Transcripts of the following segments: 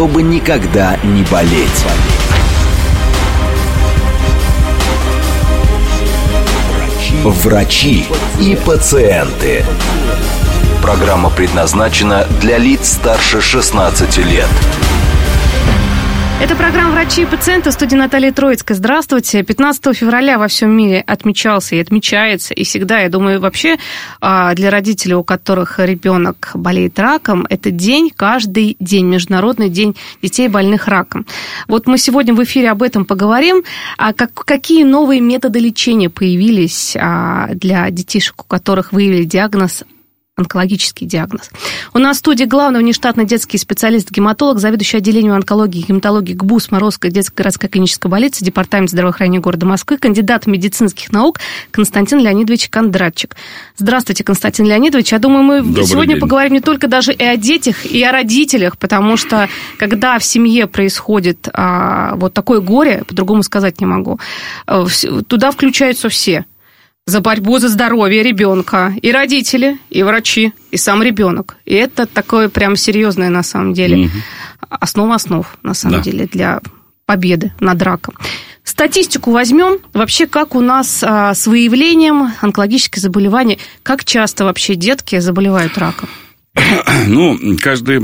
чтобы никогда не болеть. Врачи и пациенты. Программа предназначена для лиц старше 16 лет. Это программа «Врачи и пациенты» в студии Наталья Троицкая. Здравствуйте. 15 февраля во всем мире отмечался и отмечается. И всегда, я думаю, вообще а, для родителей, у которых ребенок болеет раком, это день, каждый день, Международный день детей больных раком. Вот мы сегодня в эфире об этом поговорим. А как, какие новые методы лечения появились а, для детишек, у которых выявили диагноз онкологический диагноз. У нас в студии главный внештатный детский специалист-гематолог, заведующий отделением онкологии и гематологии ГБУС Морозская детская городская клиническая больница, Департамент здравоохранения города Москвы, кандидат медицинских наук Константин Леонидович Кондратчик. Здравствуйте, Константин Леонидович. Я думаю, мы Добрый сегодня день. поговорим не только даже и о детях, и о родителях, потому что когда в семье происходит а, вот такое горе, по-другому сказать не могу, э, туда включаются все за борьбу за здоровье ребенка. И родители, и врачи, и сам ребенок. И это такое прям серьезное на самом деле угу. основа основ на самом да. деле для победы над раком. Статистику возьмем. Вообще, как у нас а, с выявлением онкологических заболеваний, как часто вообще детки заболевают раком? Ну, каждый,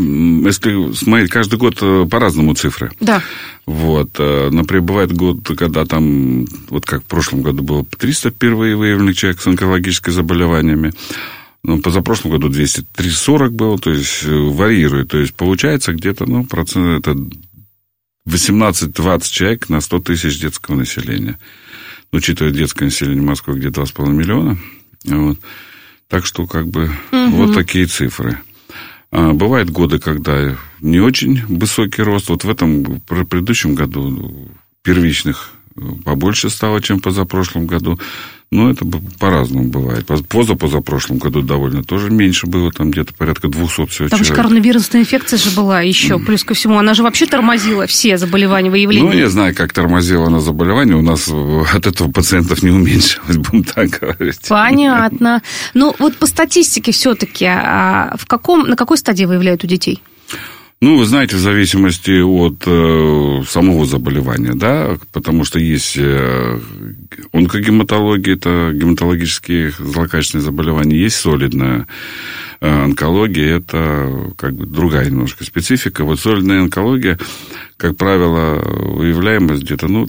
если смотреть, каждый год э, по-разному цифры. Да. Вот. Э, например, бывает год, когда там, вот как в прошлом году было 300 впервые выявленных человек с онкологическими заболеваниями. Ну, позапрошлом году 240 было, то есть э, варьирует. То есть получается где-то, ну, процент это 18-20 человек на 100 тысяч детского населения. Ну, учитывая детское население Москвы где 2,5 миллиона. Вот. Так что, как бы, угу. вот такие цифры. А, бывают годы, когда не очень высокий рост. Вот в этом, в предыдущем году первичных побольше стало, чем позапрошлом году. Ну, это по-разному бывает. Поза-позапрошлом году довольно тоже меньше было, там где-то порядка 200 всего Там же коронавирусная инфекция же была еще, плюс ко всему. Она же вообще тормозила все заболевания, выявления. Ну, я знаю, как тормозила она заболевания. У нас от этого пациентов не уменьшилось, будем так говорить. Понятно. Ну, вот по статистике все-таки, а в каком, на какой стадии выявляют у детей? Ну, вы знаете, в зависимости от э, самого заболевания, да, потому что есть э, онкогематология, это гематологические злокачественные заболевания, есть солидная э, онкология, это как бы другая немножко специфика. Вот солидная онкология, как правило, выявляемость где-то, ну,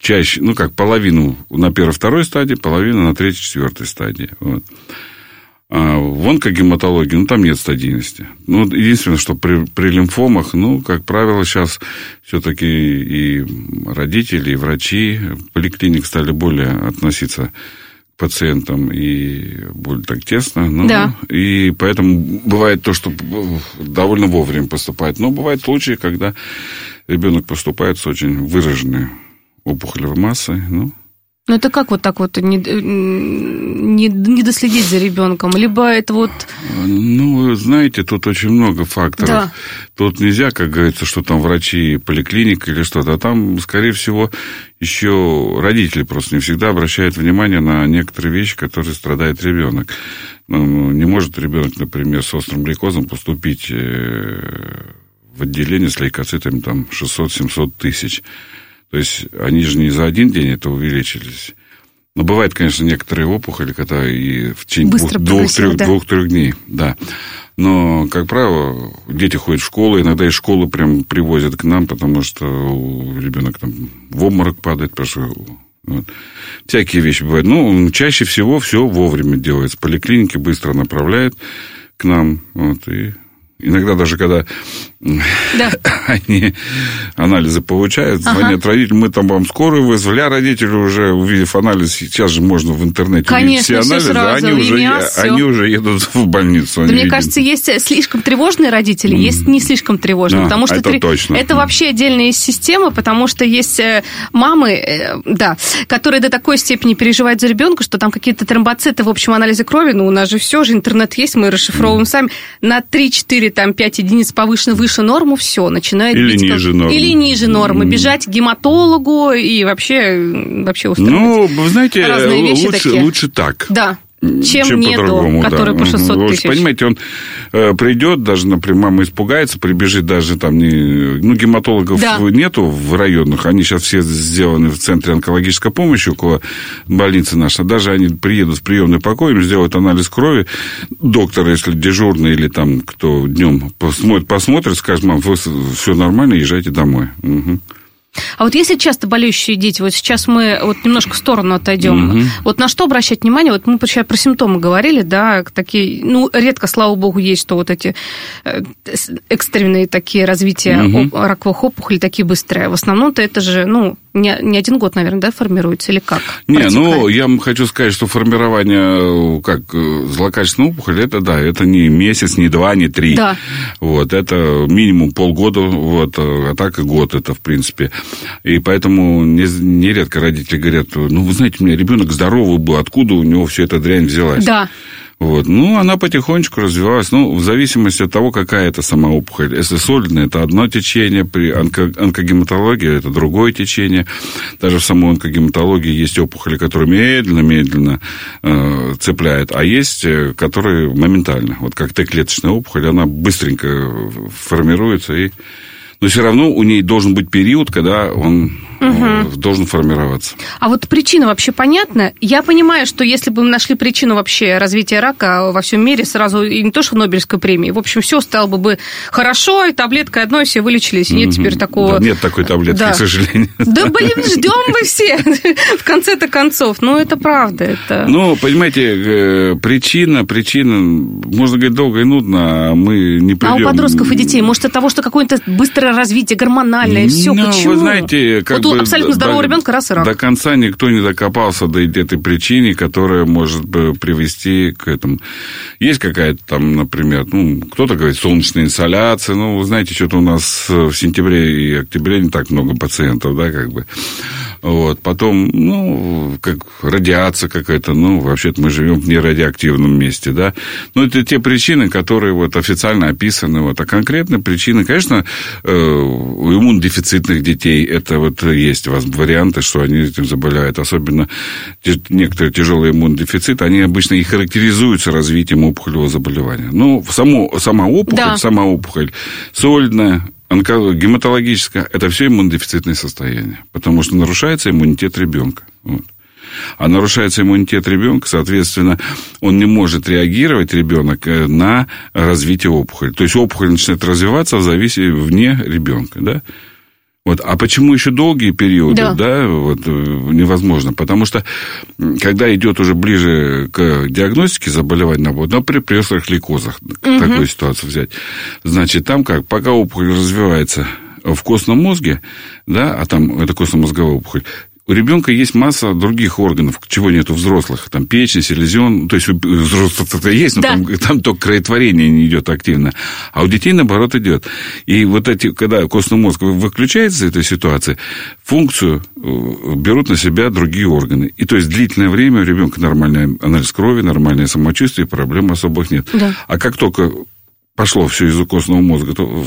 чаще, ну, как половину на первой-второй стадии, половину на третьей-четвертой стадии. Вот. А в онкогематологии, ну, там нет стадийности. Ну, единственное, что при, при лимфомах, ну, как правило, сейчас все-таки и родители, и врачи поликлиник стали более относиться к пациентам и более так тесно. Ну, да. И поэтому бывает то, что довольно вовремя поступает. Но бывают случаи, когда ребенок поступает с очень выраженной опухолевой массой. Ну, ну, это как вот так вот не, не, не доследить за ребенком? Либо это вот... Ну, знаете, тут очень много факторов. Да. Тут нельзя, как говорится, что там врачи, поликлиника или что-то. А там, скорее всего, еще родители просто не всегда обращают внимание на некоторые вещи, которые страдает ребенок. Ну, ну не может ребенок, например, с острым глюкозом поступить э, в отделение с лейкоцитами там 600-700 тысяч. То есть они же не за один день это увеличились. Но бывает, конечно, некоторые опухоли, когда и в течение двух-трех да. двух, трех дней, да. Но, как правило, дети ходят в школу, иногда из школы прям привозят к нам, потому что ребенок там в обморок падает, потому что вот. Всякие вещи бывают. Ну, чаще всего все вовремя делается. Поликлиники быстро направляют к нам, вот, и иногда даже когда Да. они анализы получают, звонят Ага. родителям, мы там вам скорую вызвали, а родители уже, увидев анализ, сейчас же можно в интернете Конечно, увидеть все анализы, сразу, они, уже, имя, всё. они уже едут в больницу. Да, мне видят. кажется, есть слишком тревожные родители, есть не слишком тревожные. Да, потому что это три- точно. это вообще отдельная система, потому что есть э, мамы, э, да, которые до такой степени переживают за ребенка, что там какие-то тромбоциты в общем анализе крови, ну, у нас же все же, интернет есть, мы расшифровываем сами, на 3-4, там, 5 единиц повышено выше норму, все, начинает Или бить как- ниже нормы. Или ниже нормы, бежать к гематологу и вообще, вообще устраивать. Ну, вы знаете, разные вещи лучше, такие. лучше так. Да, чем, чем нету, по-другому, да. который по 600 Вы тысяч. Понимаете, он э, придет, даже, например, мама испугается, прибежит даже там не... Ну, гематологов Да. нету в районах, они сейчас все сделаны в центре онкологической помощи около больницы нашей. Даже они приедут в приемный покой, им сделают анализ крови. Доктор, если дежурный или там кто днем посмотрит, посмотрит скажет, мам, все нормально, езжайте домой. Мгм. А вот если часто болеющие дети, вот сейчас мы вот немножко в сторону отойдем, вот на что обращать внимание? Вот мы сейчас про симптомы говорили, да, такие, ну, редко, слава богу, есть, что вот эти э, экстренные такие развития оп- раковых опухолей, такие быстрые. В основном-то это же, ну, не, не один год, наверное, да, формируется, или как? Не, ну, я хочу сказать, что формирование, э, как э, злокачественной опухоли, это, да, это не месяц, не два, не три. Да. Вот, это минимум полгода, вот, э, а так и год это, в принципе. И поэтому не- нередко родители говорят, ну, вы знаете, у меня ребенок здоровый был, откуда у него все эта дрянь взялась? Да. Вот. Ну, она потихонечку развивалась. Ну, в зависимости от того, какая это сама опухоль. Если сольная, это одно течение, при онко- онкогематологии это другое течение. Даже в самой онкогематологии есть опухоли, которые медленно-медленно э, цепляют, а есть, э, которые моментально. Вот как Т-клеточная опухоль, она быстренько э, формируется и но все равно у ней должен быть период, когда он э, должен формироваться. А вот причина вообще понятна? Я понимаю, что если бы мы нашли причину вообще развития рака во всем мире, сразу и не то, что Нобелевской премии, в общем, все стало бы бы хорошо, и таблеткой одной все вылечились, и нет теперь такого... Да, нет такой таблетки, Да. к сожалению. Да, блин, ждем мы все в конце-то концов. Ну, это правда. Это... Ну, понимаете, э, причина, причина, можно говорить долго и нудно, а мы не а придем. у подростков и детей, может, от того, что какое-то быстрое развитие гормональное, все, Ну, почему? Вы знаете, как вот у бы абсолютно до- здорового ребенка раз и рак. До конца никто не докопался до этой причины, которая может бы привести к этому. Есть какая-то там, например, ну, кто-то говорит, солнечная инсоляция. Ну, вы знаете, что-то у нас в сентябре и октябре не так много пациентов, да, как бы. Вот. Потом, ну, как радиация какая-то, ну, вообще-то мы живем в нерадиоактивном месте, да. Ну, это те причины, которые вот официально описаны. Вот. А конкретные причины, конечно, э, у иммунодефицитных детей это вот есть варианты, что они этим заболевают. Особенно некоторые тяжелые иммунодефициты, они обычно и характеризуются развитием опухолевого заболевания. Ну, само, сама опухоль, Да. сама опухоль сольная, онко- гематологическая, это все иммунодефицитные состояния, потому что нарушается иммунитет ребенка. Вот. А нарушается иммунитет ребенка, соответственно, он не может реагировать, ребенок, э, на развитие опухоли. То есть опухоль начинает развиваться в зависимости вне ребенка, да? Вот. А почему еще долгие периоды, Да. да, вот, э, невозможно? Потому что, когда идет уже ближе к диагностике заболевания, вот, например, при острых лейкозах, такую ситуацию взять, значит, там как, пока опухоль развивается в костном мозге, да, а там это костно-мозговая опухоль, у ребенка есть масса других органов, чего нет у взрослых. Там печень, селезен, то есть у взрослых это есть, но Да. там, там только кроветворение не идет активно. А у детей, наоборот, идет. И вот эти, когда костный мозг выключается из этой ситуации, функцию э, берут на себя другие органы. И то есть длительное время у ребенка нормальный анализ крови, нормальное самочувствие, проблем особых нет. Да. А как только пошло все из костного мозга то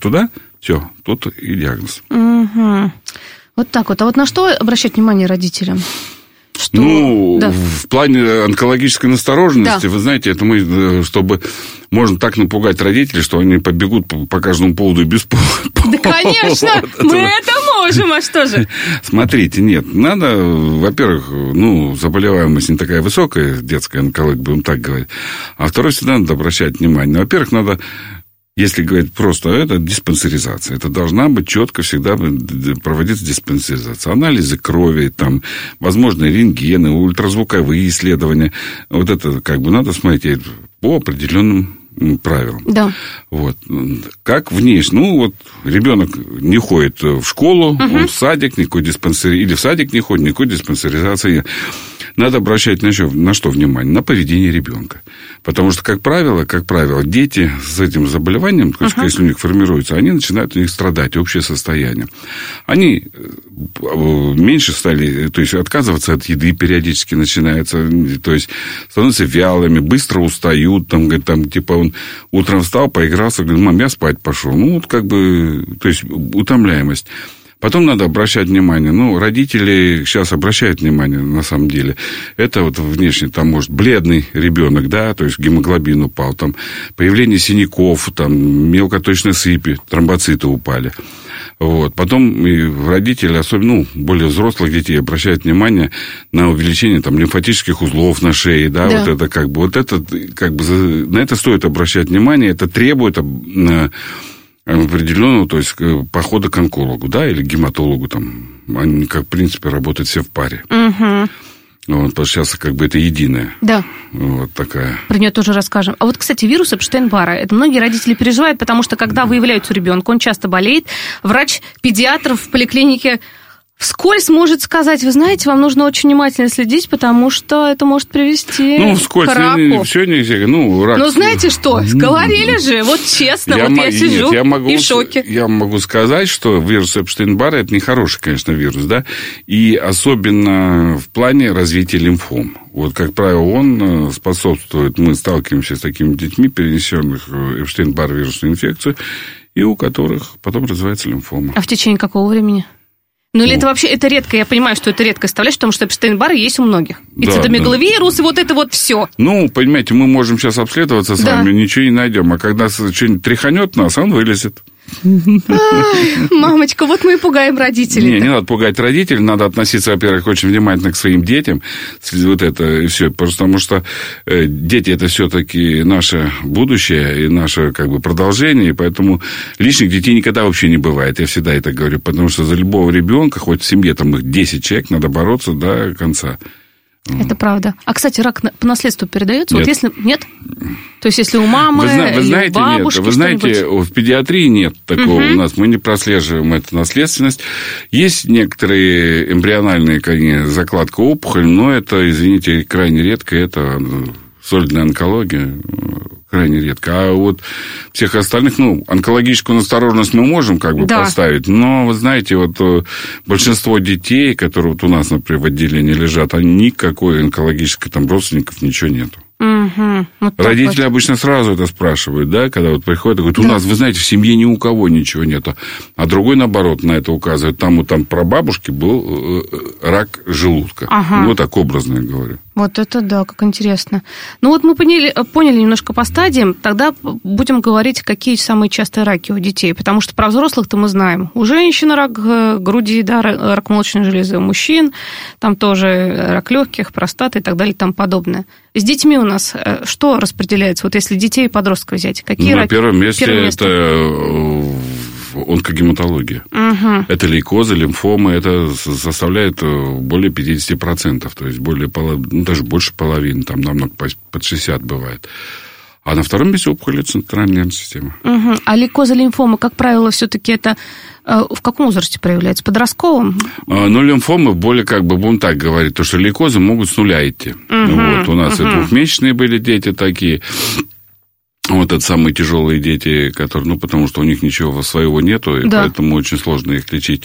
туда, все, тут и диагноз. Мгм. Вот так вот. А вот на что обращать внимание родителям? Что... Ну, да. в плане онкологической настороженности, Да. вы знаете, это мы, э, чтобы можно так напугать родителей, что они побегут по, каждому поводу и без повода. Да, конечно, мы это можем, а что же? Смотрите, нет, надо, во-первых, ну, заболеваемость не такая высокая, детская онкология, будем так говорить. А второе, всегда надо обращать внимание. Во-первых, надо если говорить просто это, диспансеризация. Это должна быть четко всегда проводиться диспансеризация. Анализы крови, там, возможно, рентгены, ультразвуковые исследования. Вот это как бы надо смотреть по определенным правилам. Да. Вот. Как внешне? Ну, вот ребенок не ходит в школу, угу. он в садик, никакой диспансер... или в садик не ходит, никакой диспансеризации нет. Надо обращать на что, на что внимание? На поведение ребенка. Потому что, как правило, как правило, дети с этим заболеванием, uh-huh. если у них формируется, они начинают у них страдать, общее состояние. Они э, меньше стали, то есть, отказываться от еды периодически начинается, то есть, становятся вялыми, быстро устают, там, там, типа, он утром встал, поигрался, говорит, мам, я спать пошел. Ну, вот, как бы, то есть, утомляемость. Потом надо обращать внимание. Ну, родители сейчас обращают внимание, на самом деле. Это вот внешне, там, может, бледный ребенок, да, то есть гемоглобин упал, там, появление синяков, там, мелкоточной сыпи, тромбоциты упали. Вот. Потом и родители, особенно ну, более взрослых детей, обращают внимание на увеличение там, лимфатических узлов на шее. Да? Да. Вот это как бы, вот это, как бы, на это стоит обращать внимание. Это требует определенного, то есть э, похода к онкологу, да, или гематологу там. Они, как в принципе, работают все в паре. Угу. Вот, потому что сейчас как бы это единое. Да. Вот такая. Про нее тоже расскажем. А вот, кстати, вирус Эпштейн-Бара. Это многие родители переживают, потому что когда выявляются у ребенка, он часто болеет, врач-педиатр в поликлинике Вскользь может сказать, вы знаете, вам нужно очень внимательно следить, потому что это может привести ну, вскользь, к раку. Все нельзя, ну, рак. Ну, знаете что, говорили же, вот честно, я вот я сижу нет, я могу, и в шоке. Я могу сказать, что вирус Эпштейн-Барра – это нехороший, конечно, вирус, да, и особенно в плане развития лимфом. Вот, как правило, он э, способствует, мы сталкиваемся с такими детьми, перенесенных э, Эпштейн-Барр вирусную инфекцию, и у которых потом развивается лимфома. А в течение какого времени? Ну, или это вообще, это редко, я понимаю, что это редко оставляешь, потому что Эпштейн-Бар есть у многих. И да, цитомегаловирус, да. и вот это вот все. Ну, понимаете, мы можем сейчас обследоваться с да. вами, ничего не найдем, а когда что-нибудь тряханет нас, он вылезет. Мамочка, вот мы и пугаем родителей. Не, не надо пугать родителей, надо относиться, во-первых, очень внимательно к своим детям, вот это и все, потому что э, дети это все-таки наше будущее и наше как бы продолжение, поэтому лишних детей никогда вообще не бывает, я всегда это говорю, потому что за любого ребенка, хоть в семье там их 10 человек, надо бороться до конца. Это правда. А, кстати, рак по наследству передается? Нет. Вот если... Нет? То есть, если у мамы, вы, вы знаете, у бабушки нет. Вы знаете, в педиатрии нет такого угу. у нас. Мы не прослеживаем эту наследственность. Есть некоторые эмбриональные конечно, закладка опухоль, но это, извините, крайне редко. Это ну, сольная онкология крайне редко. А вот всех остальных, ну, онкологическую настороженность мы можем как бы да. поставить, но, вы знаете, вот э, большинство детей, которые вот у нас, например, в отделении лежат, они никакой онкологической там родственников ничего нету. Угу. Вот Родители вот. обычно сразу это спрашивают, да, когда вот приходят говорят, у да. нас, вы знаете, в семье ни у кого ничего нету. А другой, наоборот, на это указывает. Там у там прабабушки был э, э, рак желудка. Ага. Ну, вот так образно я говорю. Вот это да, как интересно. Ну вот мы поняли, поняли немножко по стадиям, тогда будем говорить, какие самые частые раки у детей, потому что про взрослых-то мы знаем. У женщин рак э, груди, да, рак молочной железы, у мужчин, там тоже рак легких, простаты и так далее и тому подобное. С детьми у нас э, что распределяется? Вот если детей и подростков взять, какие ну, раки? На первом месте первое место? это онкогематология. Угу. Это лейкозы, лимфомы, это составляет э, более 50%, то есть более ну, даже больше половины, там намного под 60 бывает. А на втором месте опухоли центральной нервной системы. Угу. А лейкоза, лимфома, как правило, все-таки это э, в каком возрасте проявляется? Подростковом? А, ну, лимфомы более, как бы, будем так говорить, то, что лейкозы могут с нуля идти. Угу. Вот, у нас угу. и двухмесячные были дети такие, вот это самые тяжелые дети, которые, ну, потому что у них ничего своего нету, и да. поэтому очень сложно их лечить.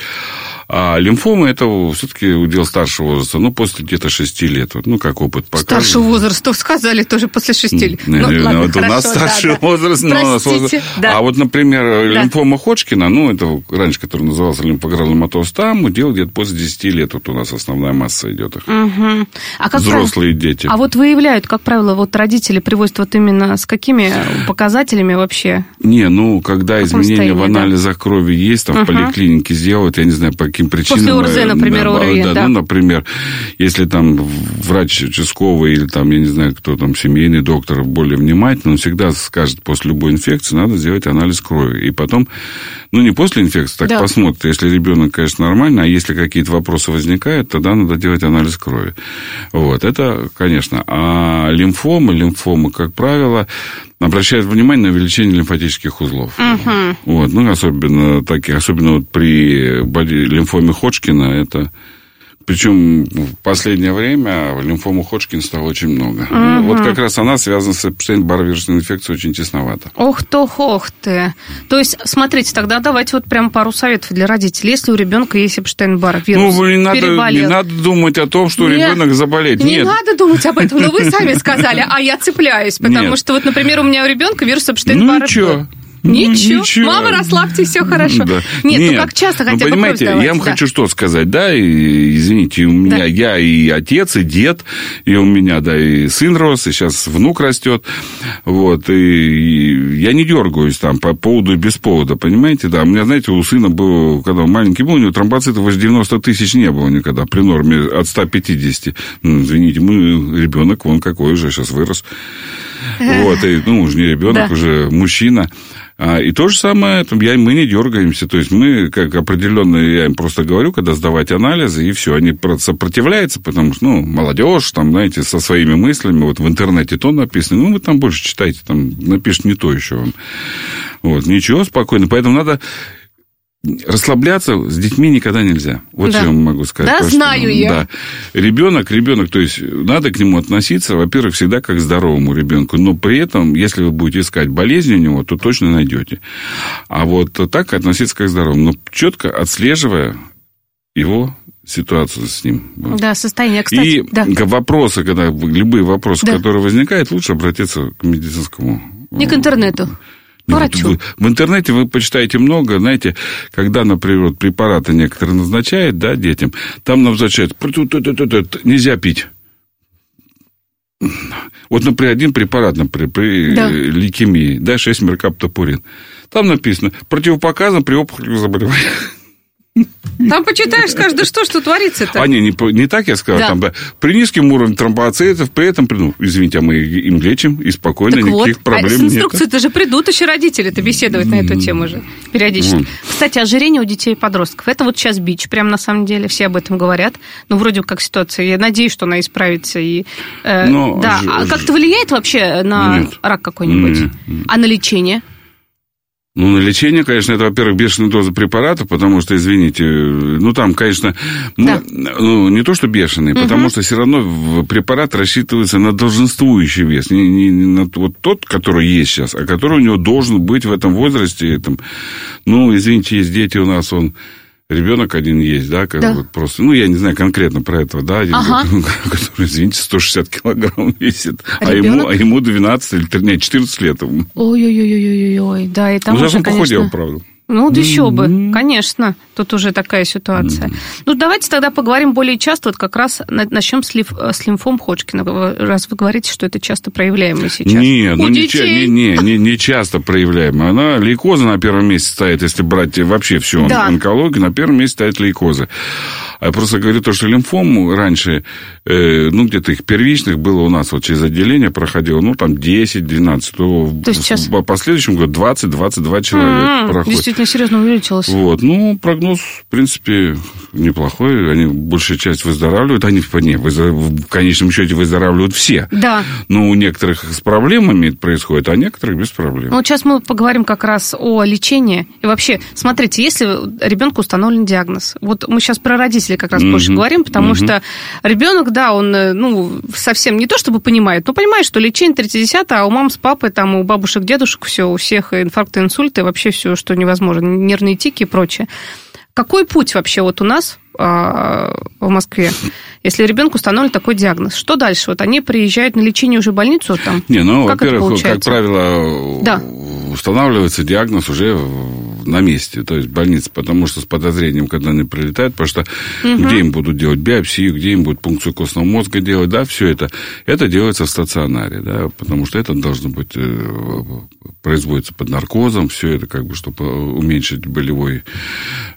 А лимфомы это все-таки удел старшего возраста, ну, после где-то 6 лет. Ну, как опыт показывает. Старшего возраста, сказали тоже после 6 лет. Не, ну, ладно, вот хорошо, у нас старший да, возраст, да. но у нас возраст. Да. А вот, например, да. лимфома Ходжкина, ну, это раньше, который назывался лимфогрануломатоз, там удел где-то после 10 лет. Вот у нас основная масса идет их. Угу. А как Взрослые правило, дети. А вот выявляют, как правило, вот родители привозят вот именно с какими показателями вообще? Не, ну, когда изменения в анализах да? крови есть, там угу. в поликлинике сделают, я не знаю, по каким причинам. После УРЗ, например, да, уровень, да, да. Ну, например, если там врач участковый или там, я не знаю, кто там, семейный доктор более внимательный, он всегда скажет, после любой инфекции надо сделать анализ крови. И потом, ну, не после инфекции, так да. посмотрит. Если ребенок, конечно, нормально, а если какие-то вопросы возникают, тогда надо делать анализ крови. Вот, это, конечно. А лимфомы, лимфомы, как правило, обращают внимание на увеличение лимфатических узлов. Угу. Вот, ну, особенно такие, особенно вот при лимфоме Ходжкина, это причем в последнее время лимфому Ходжкин стало очень много. Угу. Вот как раз она связана с Эпштейн-Бар вирусной инфекцией очень тесновато. Ох ты, ох ты. То есть, смотрите, тогда давайте вот прям пару советов для родителей. Если у ребенка есть Эпштейн-Бар вирус, ну, не надо, не надо думать о том, что Нет, ребенок заболеет. Не Нет. надо думать об этом, но вы сами сказали, а я цепляюсь, потому Нет. что вот, например, у меня у ребенка вирус Эпштейн-Бара. Ну, ничего. Ничего. Мама, расслабьтесь, все хорошо. Да. Нет, Нет, ну как часто хотя бы понимаете, я вам да. хочу что сказать, да, и, извините, у меня, да. я и отец, и дед, и у меня, да, и сын рос, и сейчас внук растет, вот, и, и я не дергаюсь там по поводу и без повода, понимаете, да, у меня, знаете, у сына был, когда он маленький был, у него тромбоцитов аж 90 тысяч не было никогда, при норме от 150. Ну, извините, мы, ребенок, он какой уже сейчас вырос. Вот, и, ну, уже не ребенок, да. уже мужчина. А, и то же самое, там, я, мы не дергаемся, то есть мы, как определенно, я им просто говорю, когда сдавать анализы, и все, они сопротивляются, потому что, ну, молодежь, там, знаете, со своими мыслями, вот в интернете то написано, ну, вы там больше читайте, там напишут не то еще вам. Вот, ничего, спокойно, поэтому надо расслабляться с детьми никогда нельзя. Вот да. что я вам могу сказать. Да, знаю что, я. Да. Ребенок, ребенок, то есть надо к нему относиться, во-первых, всегда как к здоровому ребенку, но при этом, если вы будете искать болезнь у него, то точно найдете. А вот так относиться как к здоровому, но четко отслеживая его ситуацию с ним. Да, состояние, кстати. И да. вопросы, когда любые вопросы, да. которые возникают, лучше обратиться к медицинскому. Не к интернету. Врачу. В интернете вы почитаете много, знаете, когда, например, препараты некоторые назначают, да, детям, там назначают, нельзя пить. Вот, например, один препарат, например, при да. лейкемии, да, 6 меркаптопурин. Там написано, противопоказан при опухолевых заболеваниях. Там почитаешь, скажешь, да что, что творится-то? А не, не, не так я сказал. Да. Там, да, при низком уровне тромбоцитов, при этом, ну, извините, а мы им лечим, и спокойно, так никаких вот, проблем а с инструкцией-то же придут еще родители-то беседовать на эту тему же периодически. Кстати, ожирение у детей и подростков. Это вот сейчас бич, прям на самом деле, все об этом говорят. Ну, вроде как ситуация, я надеюсь, что она исправится. И, э, Но, да, ж, а как-то влияет вообще на нет. рак какой-нибудь? Нет. А на лечение? Ну, на лечение, конечно, это, во-первых, бешеная доза препаратов, потому что, извините, ну, там, конечно, да. ну, не то, что бешеный, угу. потому что все равно препарат рассчитывается на долженствующий вес, не, не, не на вот тот, который есть сейчас, а который у него должен быть в этом возрасте. Этом. Ну, извините, есть дети у нас, он ребенок один есть, да, как да. вот просто, ну, я не знаю конкретно про этого, да, один, ага. который, извините, 160 килограмм весит, а ему, а ему 12 или нет, 14 лет. Ой-ой-ой-ой-ой, да, и там ну, уже, конечно... похудел, правда. Ну, еще бы, конечно. Тут уже такая ситуация. Ну, давайте тогда поговорим более часто, вот как раз начнем с, лиф, с лимфом Ходжкина, раз вы говорите, что это часто проявляемое сейчас. Нет, ну, не, не, не, не часто проявляемая. Она, лейкоза на первом месте стоит, если брать вообще всю да. онкологию, на первом месте стоит лейкоза. А я просто говорю то, что лимфом раньше, э, ну, где-то их первичных было у нас вот через отделение проходило, ну, там 10-12, то, то сейчас... в последующем году 20-22 человека mm-hmm. проходит. Действительно серьезно увеличилось. Вот, ну, прогноз, в принципе, неплохой. Они большая часть выздоравливают. Они, не, в конечном счете выздоравливают все. Да. Но у некоторых с проблемами это происходит, а некоторых без проблем. Ну, вот сейчас мы поговорим как раз о лечении. И вообще, смотрите, если ребенку установлен диагноз, вот мы сейчас про родителей как раз mm-hmm. больше говорим, потому mm-hmm. что ребенок, да, он, э, ну, совсем не то чтобы понимает, но понимает, что лечение 30 а у мам с папой, там, у бабушек, дедушек все, у всех инфаркты, инсульты, вообще все, что невозможно, нервные тики и прочее. Какой путь вообще вот у нас а, в Москве, если ребенку установлен такой диагноз. Что дальше? Вот они приезжают на лечение уже в больницу там? Не, ну, во-первых, как правило, да. устанавливается диагноз уже на месте, то есть в больнице, потому что с подозрением, когда они прилетают, потому что угу. где им будут делать биопсию, где им будут пункцию костного мозга делать, да, все это, это делается в стационаре, да, потому что это должно быть, э, производится под наркозом, все это как бы, чтобы уменьшить болевой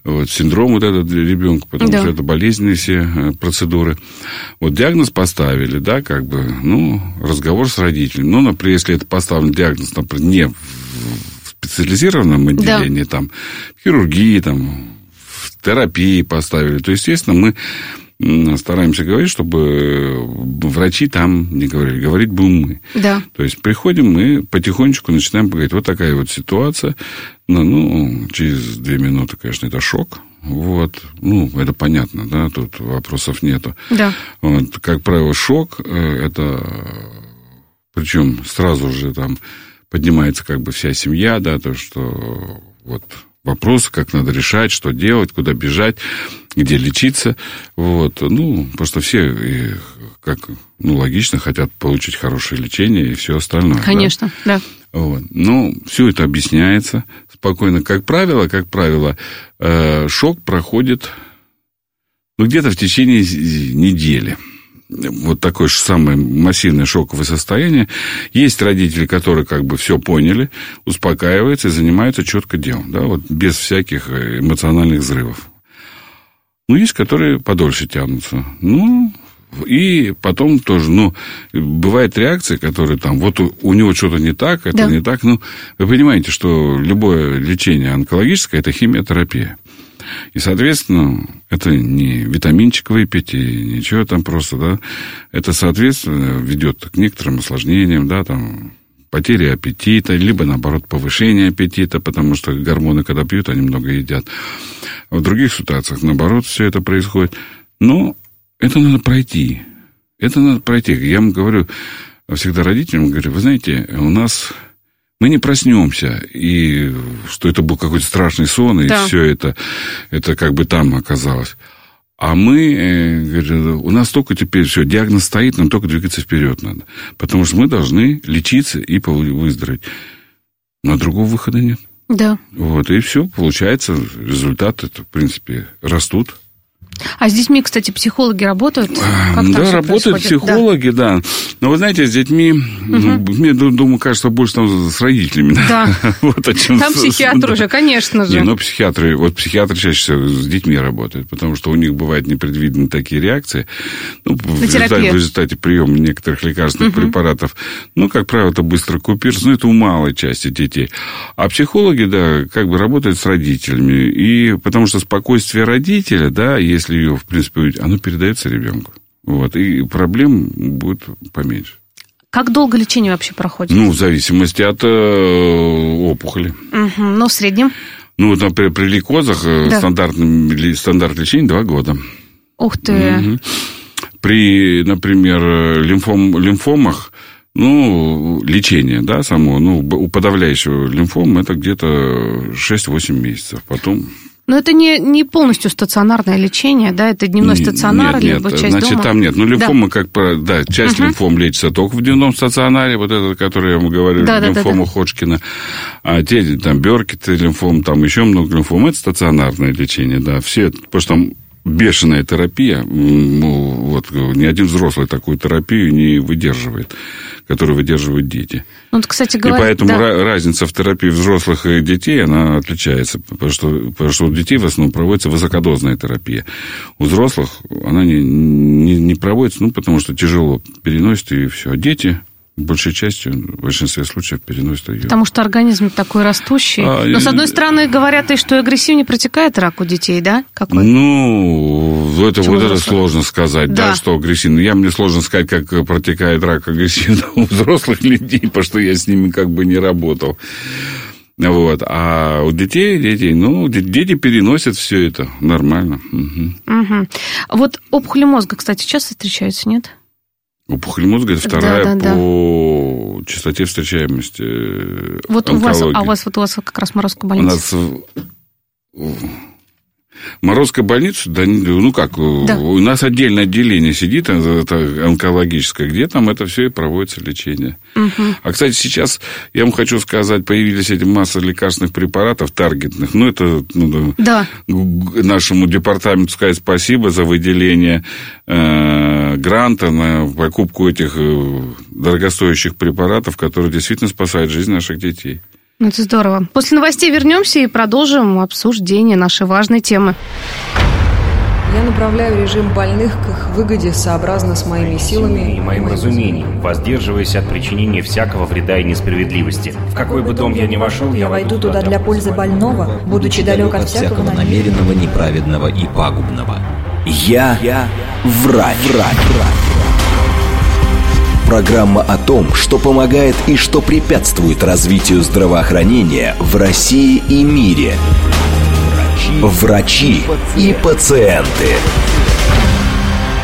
вот, синдром вот этот для ребенка, потому да. что это болезненные все э, процедуры. Вот диагноз поставили, да, как бы, ну, разговор с родителем. Ну, например, если это поставлен диагноз, например, не в специализированном отделении, да. там, хирургии, там, в терапии поставили, то, естественно, мы стараемся говорить, чтобы врачи там не говорили. Говорить будем мы. Да. То есть приходим, мы потихонечку начинаем говорить, вот такая вот ситуация. Ну, ну, через две минуты, конечно, это шок. Вот, ну, это понятно, да, тут вопросов нету. Да. Вот, как правило, шок, э, это, причем сразу же там поднимается как бы вся семья, да, то, что вот вопросы, как надо решать, что делать, куда бежать, где лечиться. Вот. Ну, просто все, как, ну, логично, хотят получить хорошее лечение и все остальное. Конечно, да. да. Вот. Ну, все это объясняется спокойно. Как правило, как правило, э, шок проходит ну, где-то в течение недели вот такое же самое массивное шоковое состояние. Есть родители, которые как бы все поняли, успокаиваются и занимаются четко делом, да, вот без всяких э, эмоциональных взрывов. Ну, есть, которые подольше тянутся. Ну, и потом тоже, ну, бывает реакции, которые там, вот у, у него что-то не так, это да. не так. Ну, вы понимаете, что любое лечение онкологическое – это химиотерапия. И, соответственно, это не витаминчик выпить и ничего там просто, да. Это, соответственно, ведет к некоторым осложнениям, да, там, потери аппетита, либо, наоборот, повышение аппетита, потому что гормоны, когда пьют, они много едят. В других ситуациях, наоборот, все это происходит. Но это надо пройти. Это надо пройти. Я вам говорю всегда родителям, говорю, вы знаете, у нас мы не проснемся, и что это был какой-то страшный сон, и да. все это, это как бы там оказалось. А мы, э, говорю, у нас только теперь все, диагноз стоит, нам только двигаться вперед надо. Потому что мы должны лечиться и выздороветь. Но другого выхода нет. Да. Вот, и все, получается, результаты, в принципе, растут. А с детьми, кстати, психологи работают? Как да, работают психологи, да. да. Но вы знаете, с детьми, угу. ну, мне, думаю, кажется, больше там с родителями. Да. вот о чем там психиатр да. уже, конечно же. Не, ну, психиатры, вот психиатры чаще всего с детьми работают, потому что у них бывают непредвиденные такие реакции. Ну, в, результате, в результате приема некоторых лекарственных угу. препаратов. Ну, как правило, это быстро купируется, но это у малой части детей. А психологи, да, как бы работают с родителями. И потому что спокойствие родителя, да, если если ее, в принципе, оно передается ребенку. Вот, и проблем будет поменьше. Как долго лечение вообще проходит? Ну, в зависимости от э, опухоли. Угу, ну, в среднем? Ну, например, при лейкозах э, да. стандартный, стандарт лечения 2 года. Ух ты. Угу. При, например, лимфом, лимфомах, ну, лечение, да, само, ну, у подавляющего лимфома это где-то 6-8 месяцев. Потом но это не, не полностью стационарное лечение, да? Это дневной стационар, нет, либо нет, часть значит, дома? там нет. Ну, лимфома, да. как да, часть угу. лимфом лечится только в дневном стационаре, вот этот, который я вам говорю, да, лимфома да, да, Ходжкина. А те, там, Беркеты лимфом, там еще много лимфом, это стационарное лечение, да. Все, потому что там бешеная терапия, ну, вот, ни один взрослый такую терапию не выдерживает, которую выдерживают дети. Ну, вот, кстати говоря, и поэтому да. разница в терапии взрослых и детей, она отличается, потому что, потому что у детей в основном проводится высокодозная терапия. У взрослых она не, не, не проводится, ну, потому что тяжело переносит, и все. А дети большей частью, в большинстве случаев, переносит ее. Потому что организм такой растущий. А, Но, с одной стороны, говорят и что агрессивнее протекает рак у детей, да? Какой? Ну, это, вот это сложно сказать, да. да, что агрессивно. Я мне сложно сказать, как протекает рак агрессивно у взрослых людей, потому что я с ними как бы не работал. Вот. А у детей, детей, ну, дети переносят все это нормально. Угу. Угу. Вот опухоли мозга, кстати, часто встречаются, нет? Опухоль мозга это вторая да, да, по да. частоте встречаемости. Вот онкологии. у вас, а у вас вот у вас как раз Морозская больница. У нас Морозская больница, да, ну как, да. у нас отдельное отделение сидит, это онкологическое, где там это все и проводится лечение. Угу. А, кстати, сейчас, я вам хочу сказать, появились эти масса лекарственных препаратов таргетных. Ну, это ну, да. нашему департаменту сказать спасибо за выделение э, гранта на покупку этих э, дорогостоящих препаратов, которые действительно спасают жизнь наших детей. Ну, это здорово. После новостей вернемся и продолжим обсуждение нашей важной темы. Я направляю режим больных к их выгоде сообразно с моими силами и моим разумением, воздерживаясь от причинения всякого вреда и несправедливости. В какой бы дом я ни вошел, я войду туда для пользы больного, будучи далек от всякого намеренного, неправедного и пагубного. Я, я врач. врач. Программа о том, что помогает и что препятствует развитию здравоохранения в России и мире. Врачи и пациенты.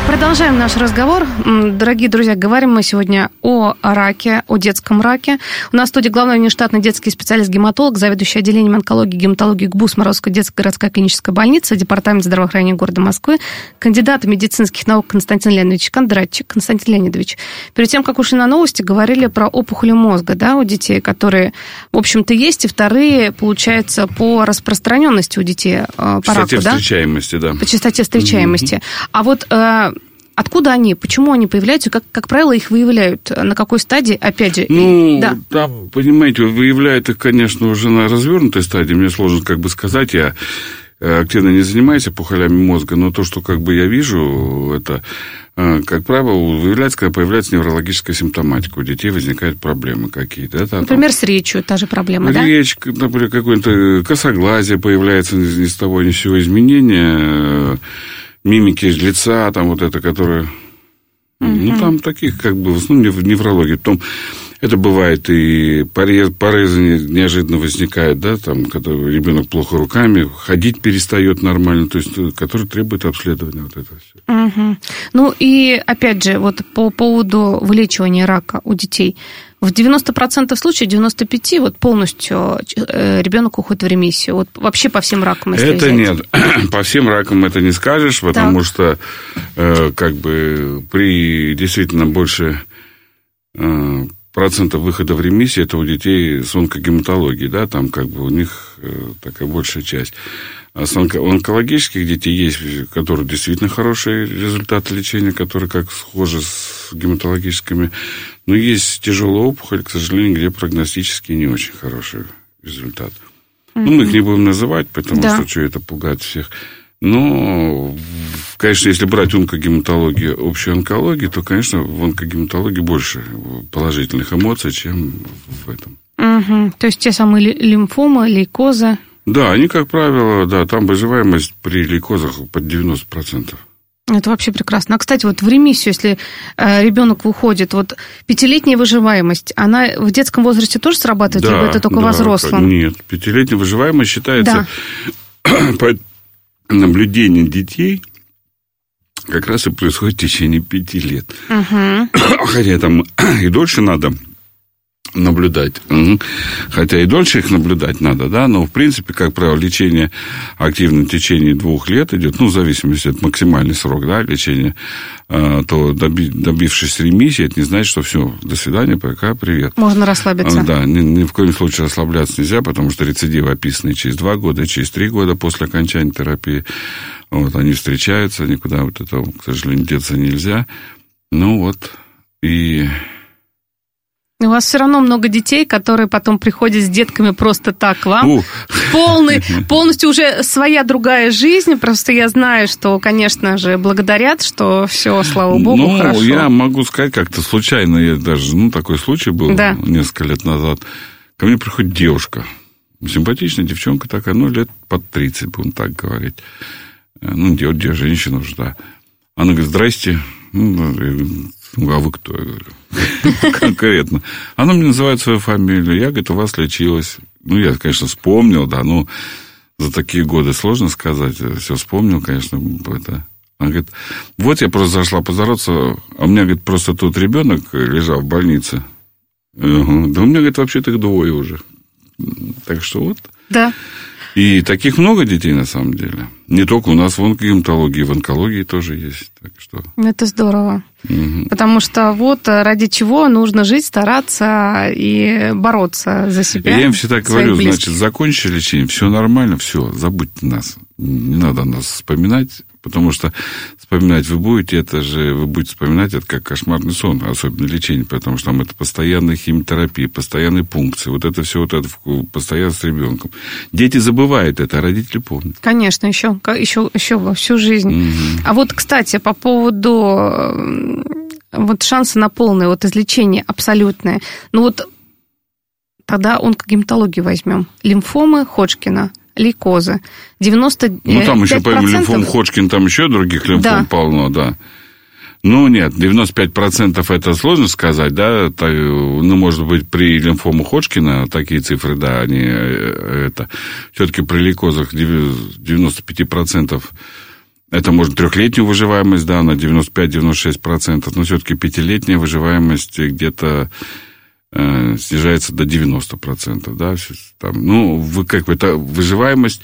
Продолжаем наш разговор. Дорогие друзья, говорим мы сегодня о раке, о детском раке. У нас в студии главный внештатный детский специалист-гематолог, заведующий отделением онкологии и гематологии ГБУС Морозской детской городская клиническая больница, Департамент здравоохранения города Москвы, кандидат медицинских наук Константин Леонидович Кондратчик. Константин Леонидович, перед тем, как ушли на новости, говорили про опухоли мозга да, у детей, которые, в общем-то, есть, и вторые, получается, по распространенности у детей э, по частоте раку, да? встречаемости, да. По частоте встречаемости. Mm-hmm. А вот э, Откуда они? Почему они появляются? Как, как правило, их выявляют? На какой стадии? Опять же, ну, да. там, понимаете, выявляют их, конечно, уже на развернутой стадии. Мне сложно как бы сказать. Я э, активно не занимаюсь опухолями мозга, но то, что как бы я вижу, это, э, как правило, выявляется, когда появляется неврологическая симптоматика. У детей возникают проблемы какие-то. Это, например, там, с речью та же проблема, да? Речь, например, какое-то косоглазие появляется ни с того ни с сего изменения мимики лица, там вот это, которое... Угу. Ну, там таких, как бы, в основном неврологии. Потом это бывает и порез, порезы неожиданно возникают, да, там, когда ребенок плохо руками, ходить перестает нормально, то есть, э, который требует обследования вот это все. Угу. Ну и опять же, вот по поводу вылечивания рака у детей. В 90% случаев, 95% вот полностью э, ребенок уходит в ремиссию. Вот вообще по всем ракам. Если это взять. нет. По всем ракам это не скажешь, потому так. что э, как бы при действительно больше э, процентов выхода в ремиссию это у детей с онкогематологией, да, там как бы у них такая большая часть. А с онко- онкологических детей есть, которые действительно хорошие результаты лечения, которые как схожи с гематологическими. Но есть тяжелая опухоль, к сожалению, где прогностически не очень хороший результат. Mm-hmm. Ну, мы их не будем называть, потому да. что что это пугает всех. Но, конечно, если брать онкогематологию, общую онкологию, то, конечно, в онкогематологии больше положительных эмоций, чем в этом. Угу. То есть те самые лимфомы, лейкозы? Да, они, как правило, да, там выживаемость при лейкозах под 90%. Это вообще прекрасно. А, кстати, вот в ремиссию, если э, ребенок выходит, вот пятилетняя выживаемость, она в детском возрасте тоже срабатывает, да, либо это только да, во взрослом? Нет, пятилетняя выживаемость считается да. по наблюдению детей как раз и происходит в течение пяти лет. Угу. Хотя там и дольше надо наблюдать. Хотя и дольше их наблюдать надо, да, но, в принципе, как правило, лечение активно в течение двух лет идет, ну, в зависимости от максимальный срок, да, лечения, а, то доби, добившись ремиссии, это не значит, что все, до свидания, пока, привет. Можно расслабиться. Да, ни, ни в коем случае расслабляться нельзя, потому что рецидивы описаны через два года, через три года после окончания терапии. Вот, они встречаются, никуда вот этого, к сожалению, деться нельзя. Ну, вот, и у вас все равно много детей, которые потом приходят с детками просто так к вам. Полный, полностью уже своя другая жизнь. Просто я знаю, что, конечно же, благодарят, что все, слава богу, ну, хорошо. я могу сказать, как-то случайно, я даже, ну, такой случай был да. несколько лет назад. Ко мне приходит девушка, симпатичная девчонка такая, ну, лет под 30, будем так говорить. Э, ну, где, где женщина уже, да. Она говорит, здрасте. Ну, а вы кто? Я говорю, конкретно. Она мне называет свою фамилию. Я, говорит, у вас лечилась. Ну, я, конечно, вспомнил, да, ну, за такие годы сложно сказать. Все вспомнил, конечно, это... Она говорит, вот я просто зашла поздороваться, а у меня, говорит, просто тут ребенок лежал в больнице. Угу. Да у меня, говорит, вообще-то их двое уже. Так что вот. Да. И таких много детей на самом деле. Не только у нас в онкогематологии, в онкологии тоже есть. Так что... Это здорово. Угу. Потому что вот ради чего нужно жить, стараться и бороться за себя. Я им всегда говорю, близких. значит, закончили лечение, все нормально, все, забудьте нас. Не надо нас вспоминать, потому что вспоминать вы будете, это же вы будете вспоминать это как кошмарный сон, особенно лечение, потому что там это постоянная химиотерапия, постоянные пункции, вот это все вот это постоянно с ребенком. Дети забывают это, а родители помнят. Конечно, еще, еще, еще во всю жизнь. Угу. А вот, кстати, по поводу вот шанса на полное вот излечение абсолютное. Ну вот тогда онкогематологию возьмем. Лимфомы Ходжкина – лейкозы. 90 Ну, там еще, помимо лимфом Ходжкин, там еще других лимфом Да. полно, да. Ну, нет, 95% это сложно сказать, да, ну, может быть, при лимфому Ходжкина такие цифры, да, они, э, это, все-таки при лейкозах 95% это может трехлетнюю выживаемость, да, на 95-96%, но все-таки пятилетняя выживаемость где-то э, снижается до 90%, да, там, ну, вы, как бы, это выживаемость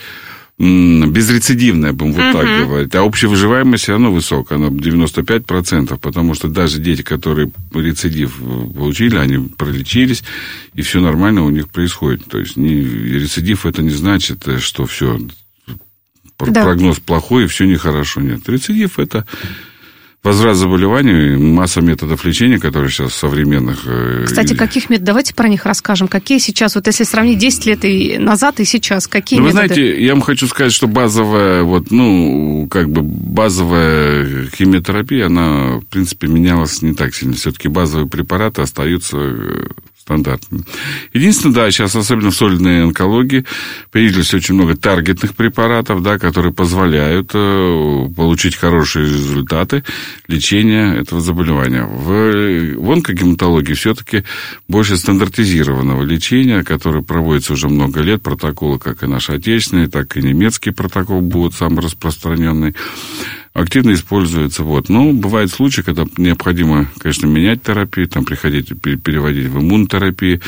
безрецидивная, будем вот так говорить, а общая выживаемость все равно высокая, она 95%, потому что даже дети, которые рецидив получили, они пролечились, и все нормально у них происходит. То есть не, рецидив это не значит, э, что все Да. прогноз плохой и все нехорошо. Нет, рецидив это возврат заболеваний, масса методов лечения, которые сейчас современных. э, Кстати, каких методов? Давайте про них расскажем. Какие сейчас, вот если сравнить 10 лет и назад и сейчас, какие Ну, вы методы? знаете, я вам хочу сказать, что базовая, вот, ну, как бы базовая химиотерапия, она, в принципе, менялась не так сильно. Все-таки базовые препараты остаются э, стандартными. Единственное, да, сейчас, особенно в солидной онкологии, появились очень много таргетных препаратов, да, которые позволяют э, получить хорошие результаты лечения этого заболевания. В, в онкогематологии все-таки больше стандартизированного лечения, которое проводится уже много лет, протоколы как и наши отечественные, так и немецкий протокол будет самый распространенный активно используется. Вот. Но бывают случаи, когда необходимо, конечно, менять терапию, там, приходить, пе- переводить в иммунотерапию.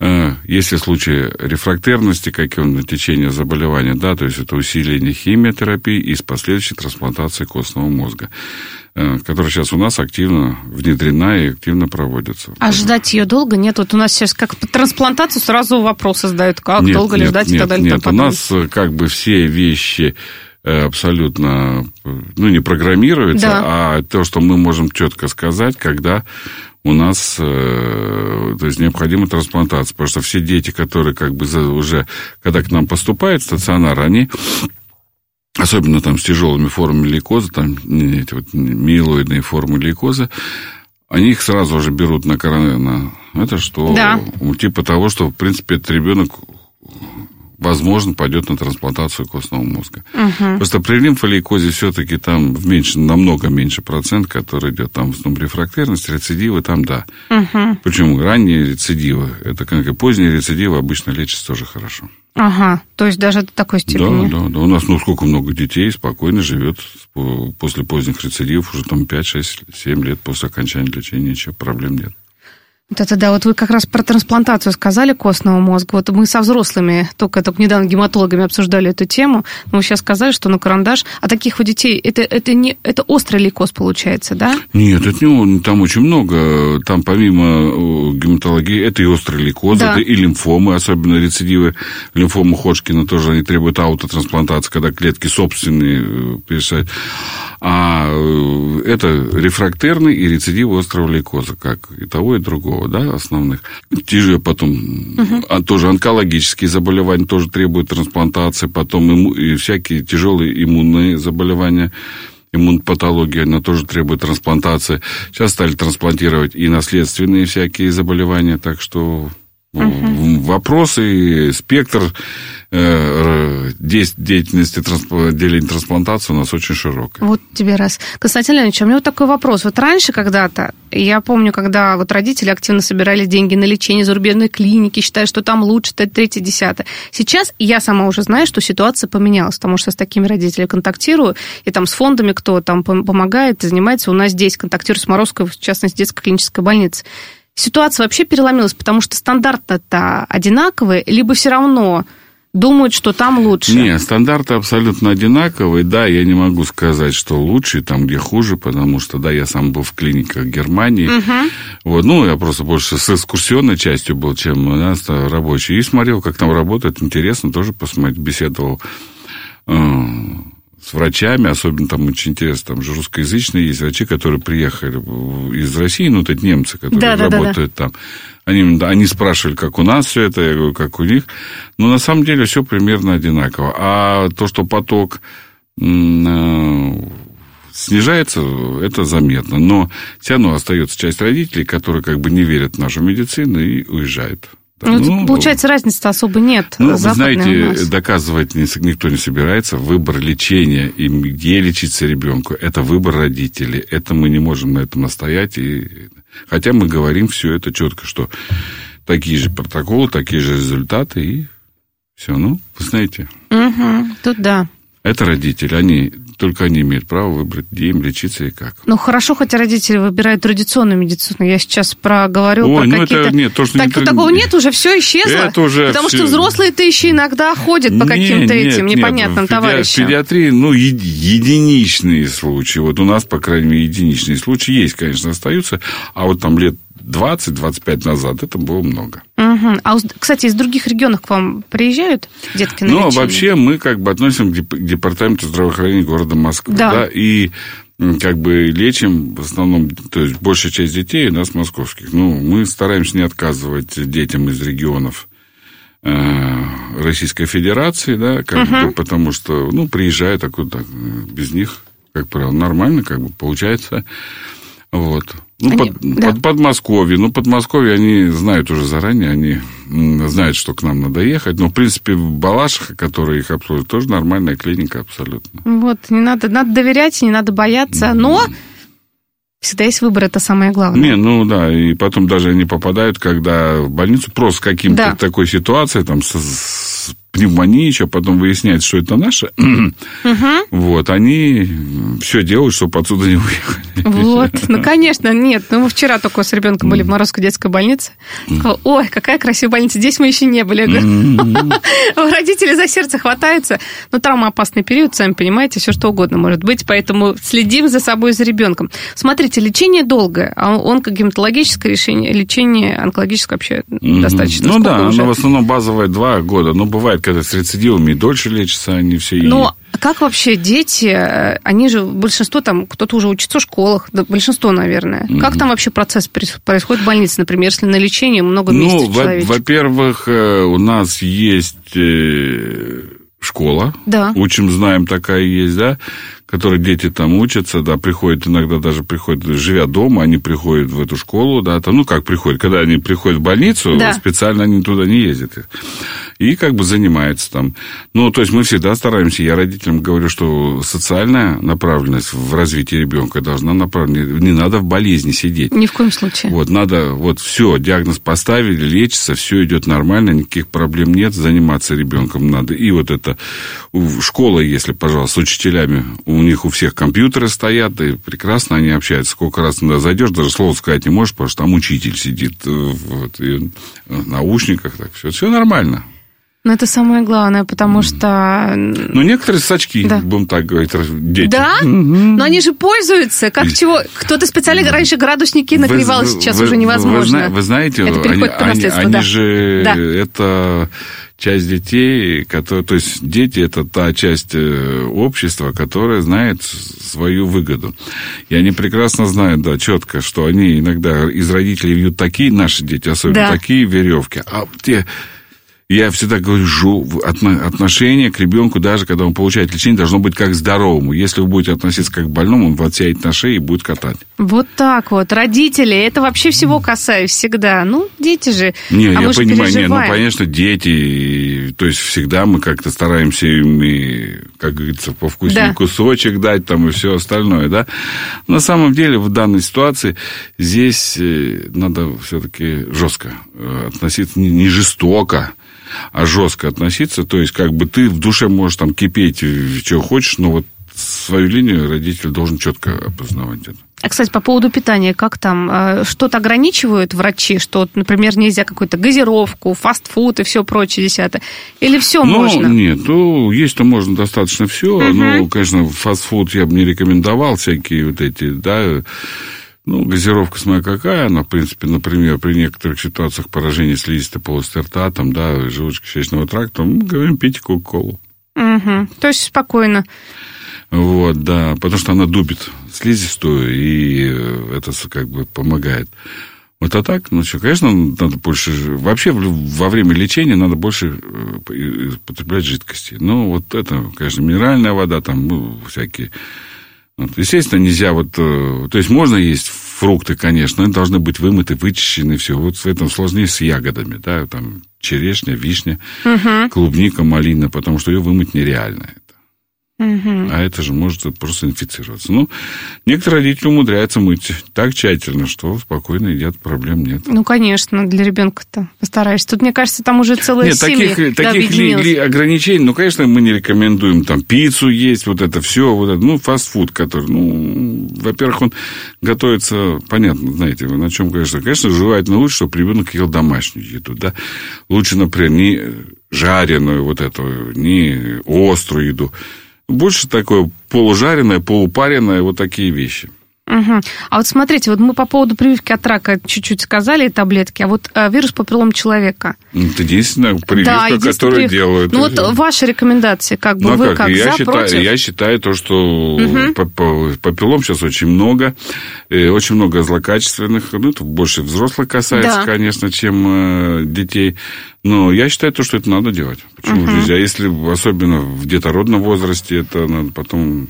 Э, Если случаи рефрактерности, какие-то течения заболевания, да, то есть это усиление химиотерапии и с последующей трансплантацией костного мозга, э, которая сейчас у нас активно внедрена и активно проводится. А ждать ее долго? Нет, вот у нас сейчас как по трансплантацию сразу вопросы задают, как Нет, долго ли нет, ждать и нет, так далее. и Нет, у нас э, как бы все вещи абсолютно, э, ну, не программируются, Да. а то, что мы можем четко сказать, когда у нас, э, то есть, необходима трансплантация. Потому что все дети, которые как бы уже, когда к нам поступают в стационар, они особенно там с тяжелыми формами лейкоза, там эти вот миелоидные формы лейкоза, они их сразу же берут на коронавирус. Это что? Да. Типа того, что, в принципе, этот ребенок возможно, пойдет на трансплантацию костного мозга. Просто при лимфолейкозе все-таки там меньше, намного меньше процент, который идет там в основном рефрактерность, рецидивы, там да. Причем ранние рецидивы, это как поздние рецидивы обычно лечатся тоже хорошо. Ага, то есть даже до такой степени. Да, да, да. У нас, ну, сколько много детей спокойно живет по- после поздних рецидивов, уже там 5, 6, 7 лет после окончания лечения, ничего, проблем нет. Вот это да, вот вы как раз про трансплантацию сказали костного мозга. Вот мы со взрослыми, только, только недавно гематологами обсуждали эту тему, но вы сейчас сказали, что на карандаш, а таких вот детей, это, это, не, это острый лейкоз получается, да? Нет, это не он, там очень много. Там помимо э, гематологии, это и острый лейкоз, Да. это и лимфомы, особенно рецидивы лимфомы Ходжкина тоже, они требуют аутотрансплантации, когда клетки собственные э, пересадят. А э, это рефрактерный и рецидивы острого лейкоза, как и того, и другого, да, основных. Те же потом, а тоже онкологические заболевания тоже требуют трансплантации, потом имму- и всякие тяжелые иммунные заболевания иммунопатология, она тоже требует трансплантации. Сейчас стали трансплантировать и наследственные всякие заболевания, так что в- вопросы, спектр э, деятельности отделения трансплантации у нас очень широкий. Вот тебе раз. Константин Леонидович, а у меня вот такой вопрос. Вот раньше когда-то, я помню, когда вот родители активно собирали деньги на лечение зарубежной клиники, считая, что там лучше, это третье, десятое. Сейчас я сама уже знаю, что ситуация поменялась, потому что с такими родителями контактирую, и там с фондами, кто там пом- помогает занимается, у нас здесь контактирую с Моровской, в частности, детской клинической больницы. Ситуация вообще переломилась, потому что стандарты-то одинаковые, либо все равно думают, что там лучше. Не, стандарты абсолютно одинаковые. Да, я не могу сказать, что лучше, там, где хуже, потому что, да, я сам был в клиниках Германии. Вот, ну, я просто больше с экскурсионной частью был, чем у нас э, рабочий. И смотрел, как там работает. Интересно тоже посмотреть. Беседовал э, с врачами, особенно там очень интересно, там же русскоязычные есть врачи, которые приехали из России, ну, эти немцы, которые Да-да-да-да. работают там. Они, да, они спрашивали, как у нас все это, я говорю, как у них. Но на самом деле все примерно одинаково. А то, что поток э, снижается, это заметно. Но все равно остается часть родителей, которые как бы не верят в нашу медицину и уезжают. Ну, ну, получается, разницы особо нет. Ну, вы знаете, доказывать никто не собирается. Выбор лечения и где лечиться ребенку – это выбор родителей. Это мы не можем на этом настоять. И... Хотя мы говорим все это четко, что такие же протоколы, такие же результаты, и все. Ну, вы знаете. Угу, тут да. Это родители, они только они имеют право выбрать, где им лечиться и как. Ну, хорошо, хотя родители выбирают традиционную медицину. Я сейчас проговорю Ой, про ну какие-то... Это, нет, то, что так, не... Такого нет, уже все исчезло. Это уже Потому все... что взрослые-то еще иногда ходят по каким-то этим нет, непонятным нет, товарищам. В педиатрии, ну, единичные случаи. Вот у нас, по крайней мере, единичные случаи есть, конечно, остаются. А вот там лет 20-25 назад это было много. Угу. А, кстати, из других регионов к вам приезжают детки на Ну, лечение? вообще мы как бы относим к департаменту здравоохранения города Москвы. Да. да. И как бы лечим в основном, то есть большая часть детей у нас московских. Ну, мы стараемся не отказывать детям из регионов э, Российской Федерации, да, как угу. бы, потому что, ну, приезжают, а куда без них, как правило, нормально, как бы получается. Вот. Ну, они, под, да. под Подмосковье. Ну, Подмосковье они знают уже заранее, они знают, что к нам надо ехать. Но, в принципе, Балашиха, которые их обслуживают, тоже нормальная клиника абсолютно. Вот, не надо, надо доверять, не надо бояться, но всегда есть выбор, это самое главное. Не, ну да, и потом даже они попадают, когда в больницу просто каким-то да. такой ситуацией, там, с, с пневмонией еще, потом выясняется, что это наше. Угу. Вот, они все делают, чтобы отсюда не уехали. Вот, ну, конечно, нет. Ну, мы вчера только с ребенком были в Морозской детской больнице. Ой, какая красивая больница, здесь мы еще не были. Родители за сердце хватаются. Ну, травмоопасный период, сами понимаете, все что угодно может быть, поэтому следим за собой за ребенком. Смотрите, лечение долгое, а онкогематологическое решение, лечение онкологическое вообще достаточно. Ну да, оно в основном базовое два года, но бывает когда с рецидивами дольше лечатся они все. Но и... как вообще дети, они же, большинство там, кто-то уже учится в школах, да, большинство, наверное. Mm-hmm. Как там вообще процесс происходит в больнице, например, если на лечении много месяцев Ну, во- во-первых, э, у нас есть э, школа. Да. Учим, знаем, такая есть, да, которые дети там учатся, да, приходят, иногда даже приходят, живя дома, они приходят в эту школу, да, там, ну, как приходят, когда они приходят в больницу, Да. специально они туда не ездят. И как бы занимаются там. Ну, то есть мы всегда стараемся, я родителям говорю, что социальная направленность в развитии ребенка должна направлена, не надо в болезни сидеть. Ни в коем случае. Вот, надо, вот все, диагноз поставили, лечится, все идет нормально, никаких проблем нет, заниматься ребенком надо. И вот это, школа, если, пожалуйста, с учителями, у них у всех компьютеры стоят, и прекрасно они общаются. Сколько раз туда зайдешь, даже слово сказать не можешь, потому что там учитель сидит э, вот, в наушниках, так все, все нормально. Но это самое главное, потому что... Ну, некоторые сачки, Да. будем так говорить, дети. Да? Но они же пользуются. Как И- чего? Кто-то специально раньше градусники нагревал, Вы- сейчас вы- уже Вы, невозможно. зна- вы знаете, Это они, по они, да. они же Да. это часть детей, которые, то есть дети это та часть э, общества, которая знает свою выгоду. И они прекрасно знают, да, четко, что они иногда из родителей вьют такие, наши дети, особенно Да. такие веревки, а те я всегда говорю, отношение к ребенку, даже когда он получает лечение, должно быть как к здоровому. Если вы будете относиться как к больному, он вас сядет на шею и будет катать. Вот так вот. Родители, это вообще всего касаюсь всегда. Ну, дети же. Не, а я мы же понимаю, не, ну, конечно, дети, то есть всегда мы как-то стараемся им, и, как говорится, повкуснее Да. кусочек дать там и все остальное, да. На самом деле в данной ситуации здесь э, надо все-таки жестко э, относиться, не, жестоко, жестко относиться, то есть как бы ты в душе можешь там кипеть, э, чего хочешь, но вот свою линию родитель должен четко опознавать это. А, кстати, по поводу питания, как там? э, Что-то ограничивают врачи? Что, например, нельзя какую-то газировку, фастфуд и все прочее десятое? Или все ну, можно? нет, ну, есть-то можно достаточно все. Мгм. Ну, конечно, фастфуд я бы не рекомендовал, всякие вот эти, да. Ну, газировка смотря какая, она, в принципе, например, при некоторых ситуациях поражения слизистой полости рта, там, да, желудочно-кишечного тракта, мы говорим, пейте кока-колу. Мгм. То есть спокойно. Вот, да, потому что она дубит слизистую, и э, это с- как бы помогает. Вот а так, ну что, конечно, надо больше... Вообще во время лечения надо больше э, потреблять жидкости. Ну, вот это, конечно, минеральная вода, там, ну, всякие Вот. Естественно, нельзя вот... э, То есть можно есть фрукты, конечно, но они должны быть вымыты, вычищены, все. Вот в этом сложнее с ягодами, да, там черешня, вишня, клубника, малина, потому что ее вымыть нереально. Это. А это же может просто инфицироваться. Ну, некоторые родители умудряются мыть так тщательно, что спокойно едят, проблем нет. Ну, конечно, для ребенка-то постараешься. Тут, мне кажется, там уже целая Нет, семья таких, да, таких ли- ли ограничений, ну, конечно, мы не рекомендуем там пиццу есть, вот это все, вот это, ну, фастфуд, который, ну, во-первых, он готовится, понятно, знаете, вы на чем, конечно, конечно, желательно лучше, чтобы ребенок ел домашнюю еду, да, лучше, например, не жареную вот эту, не острую еду, больше такое полужареное, полупаренное, вот такие вещи. Мгм. А вот смотрите, вот мы по поводу прививки от рака чуть-чуть сказали, и таблетки, а вот э, вирус папиллом человека. Ну, Это единственная прививка, да, единственная которую прививка. делают. Ну, вот ваши рекомендации, как бы Ну, вы как, я, за, считаю, против? я считаю то, что по- папиллом сейчас очень много, э, очень много злокачественных, ну, это больше взрослых касается, Да. конечно, чем э, детей. Но я считаю то, что это надо делать. Почему же нельзя? Если особенно в детородном возрасте, это надо потом...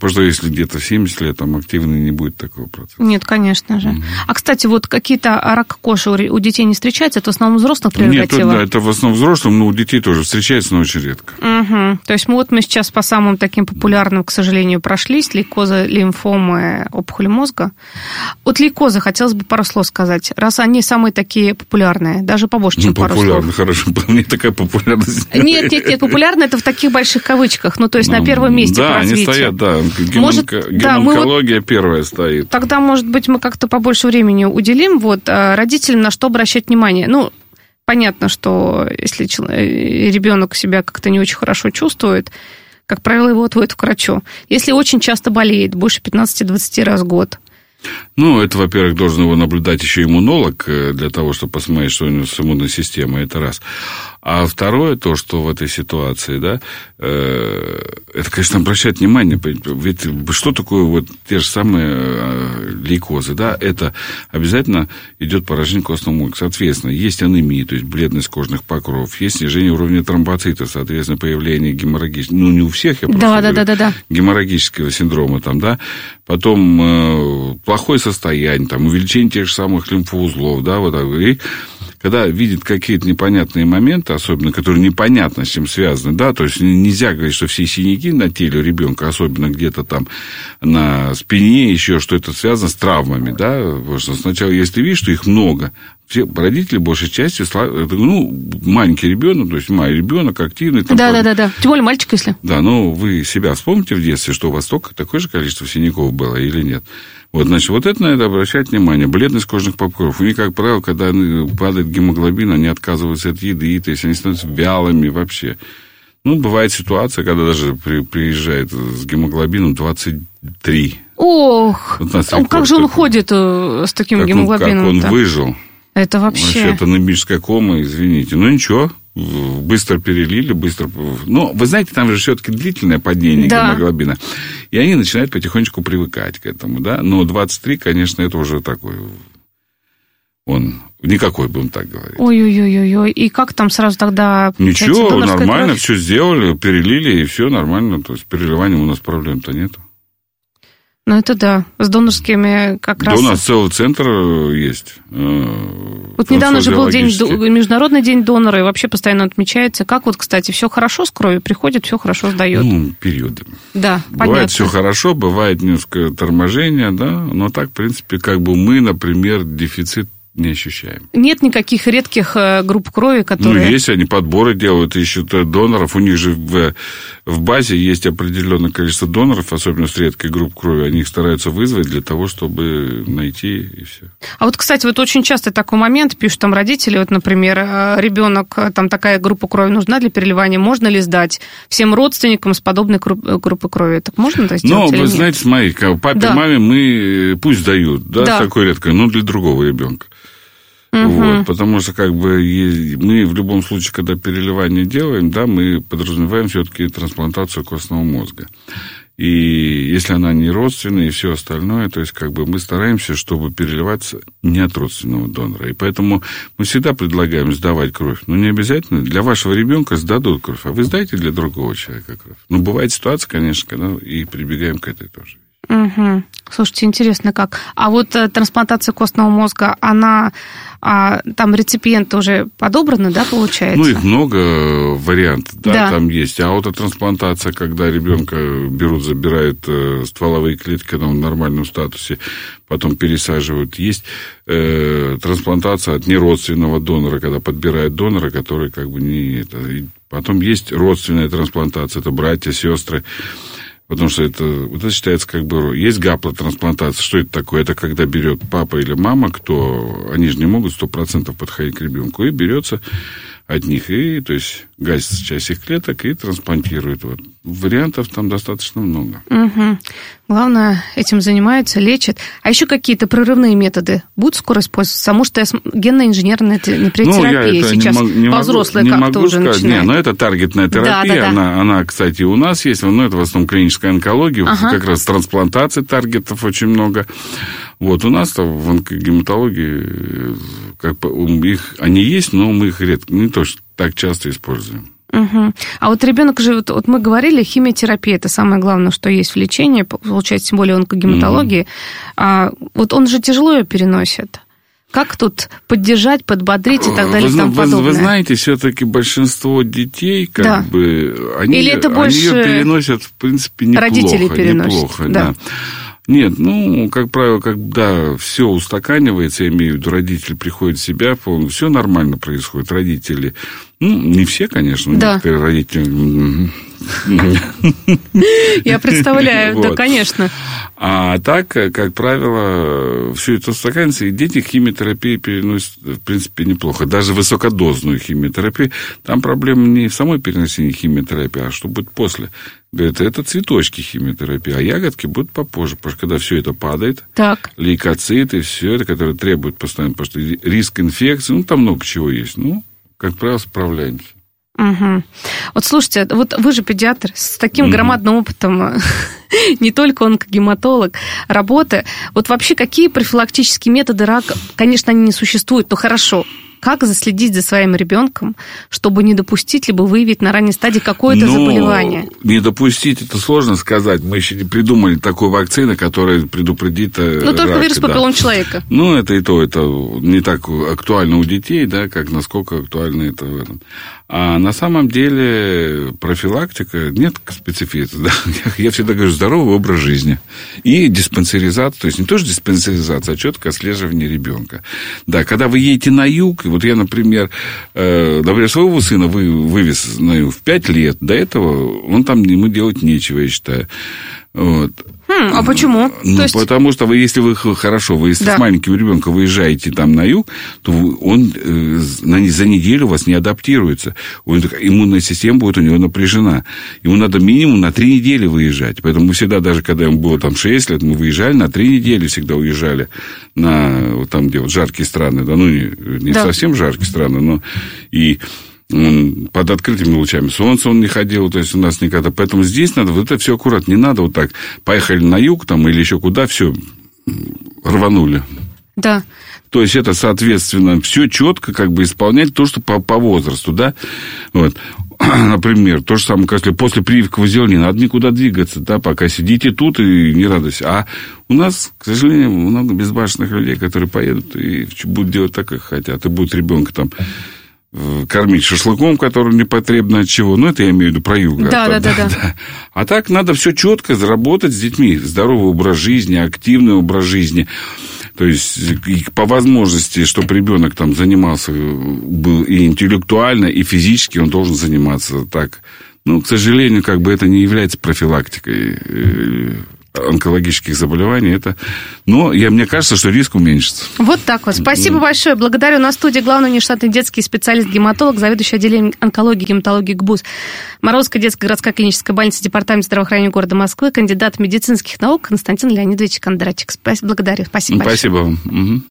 Потому что если где-то в 70 лет, там активно не будет такого процесса. Нет, конечно же. А, кстати, вот какие-то рак кожи у детей не встречаются, это в основном взрослых Нет, прерогатива? это, в основном взрослым, но у детей тоже встречается, но очень редко. Мгм. То есть мы вот мы сейчас по самым таким популярным, к сожалению, прошлись. Лейкоза, лимфомы, опухоль мозга. Вот лейкоза, хотелось бы пару слов сказать. Раз они самые такие популярные, даже побольше, чем Ну, пару популярно, слов. хорошо. Мне такая популярность. Нет, нет, нет, популярно это в таких больших кавычках. Ну, то есть на первом месте Да, они стоят, да. Может, Гемонко- да, вот- первая стоит. Тогда, может быть, мы как-то побольше времени уделим вот а, родителям на что обращать внимание. Ну, понятно, что если ребенок себя как-то не очень хорошо чувствует, как правило, его отводят к врачу. Если очень часто болеет, больше 15-20 раз в год, Ну, это, во-первых, должен его наблюдать еще иммунолог э, для того, чтобы посмотреть, что у него с иммунной системой, это раз. А второе, то, что в этой ситуации, да, э, это, конечно, обращать внимание, ведь что такое вот те же самые э, лейкозы, да, это обязательно идет поражение костного мозга. Соответственно, есть анемия, то есть бледность кожных покровов, есть снижение уровня тромбоцитов, соответственно, появление геморрагического, ну, не у всех, я просто Да, да, говорю, да, да, да. геморрагического синдрома там, да, потом э, плохое состояние, там, увеличение тех же самых лимфоузлов, да, вот так, и когда видит какие-то непонятные моменты, особенно, которые непонятно с чем связаны, да, то есть нельзя говорить, что все синяки на теле у ребенка, особенно где-то там на спине, еще что это связано с травмами, да, потому что сначала, если видишь, что их много, все родители большей частью, ну, маленький ребенок, то есть мой ребенок активный, там, Да, да, да, да. Тем более мальчик, если. да, ну, вы себя вспомните в детстве, что у вас только такое же количество синяков было или нет? Вот, значит, вот это надо обращать внимание. Бледность кожных покровов. У них, как правило, когда падает гемоглобин, они отказываются от еды, то есть они становятся вялыми вообще. Ну, бывает ситуация, когда даже при- приезжает с гемоглобином 23. Ох, Вот а как же он такой. ходит э, с таким Как он, гемоглобином? как он выжил. Это Вообще, вообще... это анемическая кома, извините. Ну, ничего, быстро перелили, быстро... Ну, вы знаете, там же все-таки длительное падение Да. гемоглобина. И они начинают потихонечку привыкать к этому, да. Но 23, конечно, это уже такой... Он никакой, будем так говорить. Ой-ой-ой-ой. И как там сразу тогда... Ничего, нормально, кровь? все сделали, перелили, и все нормально. То есть, переливанием у нас проблем-то нет. Ну, это да. С донорскими как Да раз... у нас целый центр э, есть. э, Вот недавно же был день, Международный день донора, и вообще постоянно отмечается. Как вот, кстати, все хорошо с кровью, приходит, все хорошо сдает. Ну, периоды. да, Бывает понятно. все хорошо, бывает несколько торможения, да, но так, в принципе, как бы мы, например, дефицит не ощущаем. Нет никаких редких э, групп крови, которые... Ну, есть, они подборы делают, ищут доноров. У них же в, в базе есть определенное количество доноров, особенно с редкой групп крови. Они их стараются вызвать для того, чтобы найти и все. А вот, кстати, вот очень часто такой момент, пишут там родители, вот, например, ребенок, там такая группа крови нужна для переливания, можно ли сдать всем родственникам с подобной групп- группы крови? Так можно это Ну, сделать или вы нет? знаете, смотри, папе, Да. маме мы э, пусть дают, да, Да. такой редкой, но для другого ребенка. Вот, потому что как бы мы в любом случае, когда переливание делаем, да, мы подразумеваем все-таки трансплантацию костного мозга. И если она не родственная и все остальное, то есть как бы мы стараемся, чтобы переливаться не от родственного донора. И поэтому мы всегда предлагаем сдавать кровь. Но не обязательно для вашего ребенка сдадут кровь, а вы сдаете для другого человека кровь. Ну, бывает ситуация, конечно, когда и прибегаем к этой тоже. Угу. Слушайте, интересно как. А вот э, трансплантация костного мозга, она а, там реципиенты уже подобраны, да, получается? Ну, их много вариантов, да, Да. там есть. А аутотрансплантация, когда ребенка берут, забирают э, стволовые клетки, когда он в нормальном статусе, потом пересаживают. Есть э, трансплантация от неродственного донора, когда подбирают донора, который как бы не... Это, потом есть родственная трансплантация, это братья, сестры. Потому что это, вот это считается как бы... Есть гаплотрансплантация. Что это такое? Это когда берет папа или мама, кто... Они же не могут 100% подходить к ребенку. И берется от них. И, то есть, гасится часть их клеток и трансплантирует. Вот. Вариантов там достаточно много. Угу. Главное, этим занимаются, лечат. А еще какие-то прорывные методы будут скоро использоваться? Потому что я генная-инженерная нуклеотерапия Ну, это сейчас не, мог- не во могу- взрослые не как-то могу уже сказать. начинает. Не, ну это таргетная Да, терапия, да, да. Она, она, кстати, у нас есть, но это в основном клиническая онкология, Ага. как раз трансплантации таргетов очень много. Вот у нас в онкогематологии э, как их, они есть, но мы их редко, не то, что так часто используем. Мгм. А вот ребенок же, вот, вот мы говорили, химиотерапия это самое главное, что есть в лечении, получается, тем более онкогематологии. А, вот он же тяжело ее переносит. Как тут поддержать, подбодрить и так далее вы, и тому зна- вы- подобное? вы знаете, все-таки большинство детей, как Да. бы, они, Или это они больше ее переносят, в принципе, неплохо. родители переносят, неплохо, да. да. Нет, ну, как правило, когда все устаканивается, я имею в виду, родитель приходит в себя, все нормально происходит. Родители, ну, не все, конечно, Да. некоторые родители... Я представляю, да, конечно. А так, как правило, все это устаканится, и дети химиотерапию переносят, в принципе, неплохо. Даже высокодозную химиотерапию. Там проблема не в самой переносении химиотерапии, а что будет после. Говорят, это цветочки химиотерапии, а ягодки будут попозже, потому что когда все это падает, Так. лейкоциты, все это, которые требуют постоянно, потому что риск инфекции, ну, там много чего есть. Ну, как правило, справляемся. Мгм. Вот слушайте, вот вы же педиатр с таким громадным опытом, не только онкогематолог, работы. Вот вообще какие профилактические методы рака, конечно, они не существуют, но хорошо. Как заследить за своим ребенком, чтобы не допустить либо выявить на ранней стадии какое-то Ну, заболевание? Не допустить, это сложно сказать. Мы еще не придумали такой вакцины, которая предупредит э, Ну, только рак, вирус да. папиллом человека. Ну, это и то, это не так актуально у детей, да, как насколько актуально это в этом. А на самом деле профилактика, нет специфики. Да? Я, всегда говорю, здоровый образ жизни. И диспансеризация, то есть не тоже диспансеризация, а четкое отслеживание ребенка. Да, когда вы едете на юг, вот я, например, э, например, своего сына вы, вывез на юг в 5 лет, до этого он там ему делать нечего, я считаю. Вот. Хм, а почему? Ну, есть, потому что вы, если вы хорошо, вы если Да. с маленьким ребенком выезжаете там на юг, то он э, на, за неделю у вас не адаптируется. Он, иммунная система будет у него напряжена. Ему надо минимум на три недели выезжать. Поэтому мы всегда, даже когда ему было там 6 лет, мы выезжали на три недели, всегда уезжали на вот там, где вот жаркие страны, да, ну, не, не Да. совсем жаркие страны, но и под открытыми лучами солнца он не ходил, то есть у нас никогда. Поэтому здесь надо вот это все аккуратно. Не надо вот так, поехали на юг там или еще куда, все, рванули. да. То есть это, соответственно, все четко как бы исполнять то, что по, по возрасту, да. Вот. Например, то же самое, если после сделали, не надо никуда двигаться, да, пока сидите тут и не радуйтесь. А у нас, к сожалению, много безбашенных людей, которые поедут и будут делать так, как хотят, и будет ребенка там кормить шашлыком, который непотребно от чего. Ну, это я имею в виду про юг. Да, А, да, да, да. А так надо все четко заработать с детьми. Здоровый образ жизни, активный образ жизни. То есть по возможности, чтобы ребенок там занимался, был и интеллектуально, и физически он должен заниматься так. Ну, к сожалению, как бы это не является профилактикой э, онкологических заболеваний. Это... Но я, мне кажется, что риск уменьшится. Вот так вот. Спасибо большое. Благодарю. На студии главный внештатный детский специалист-гематолог, заведующий отделением онкологии и гематологии ГБУС Морозская детская городская клиническая больница Департамента здравоохранения города Москвы, кандидат медицинских наук Константин Леонидович Кондратчик. Спасибо, благодарю. Спасибо большое. Спасибо вам.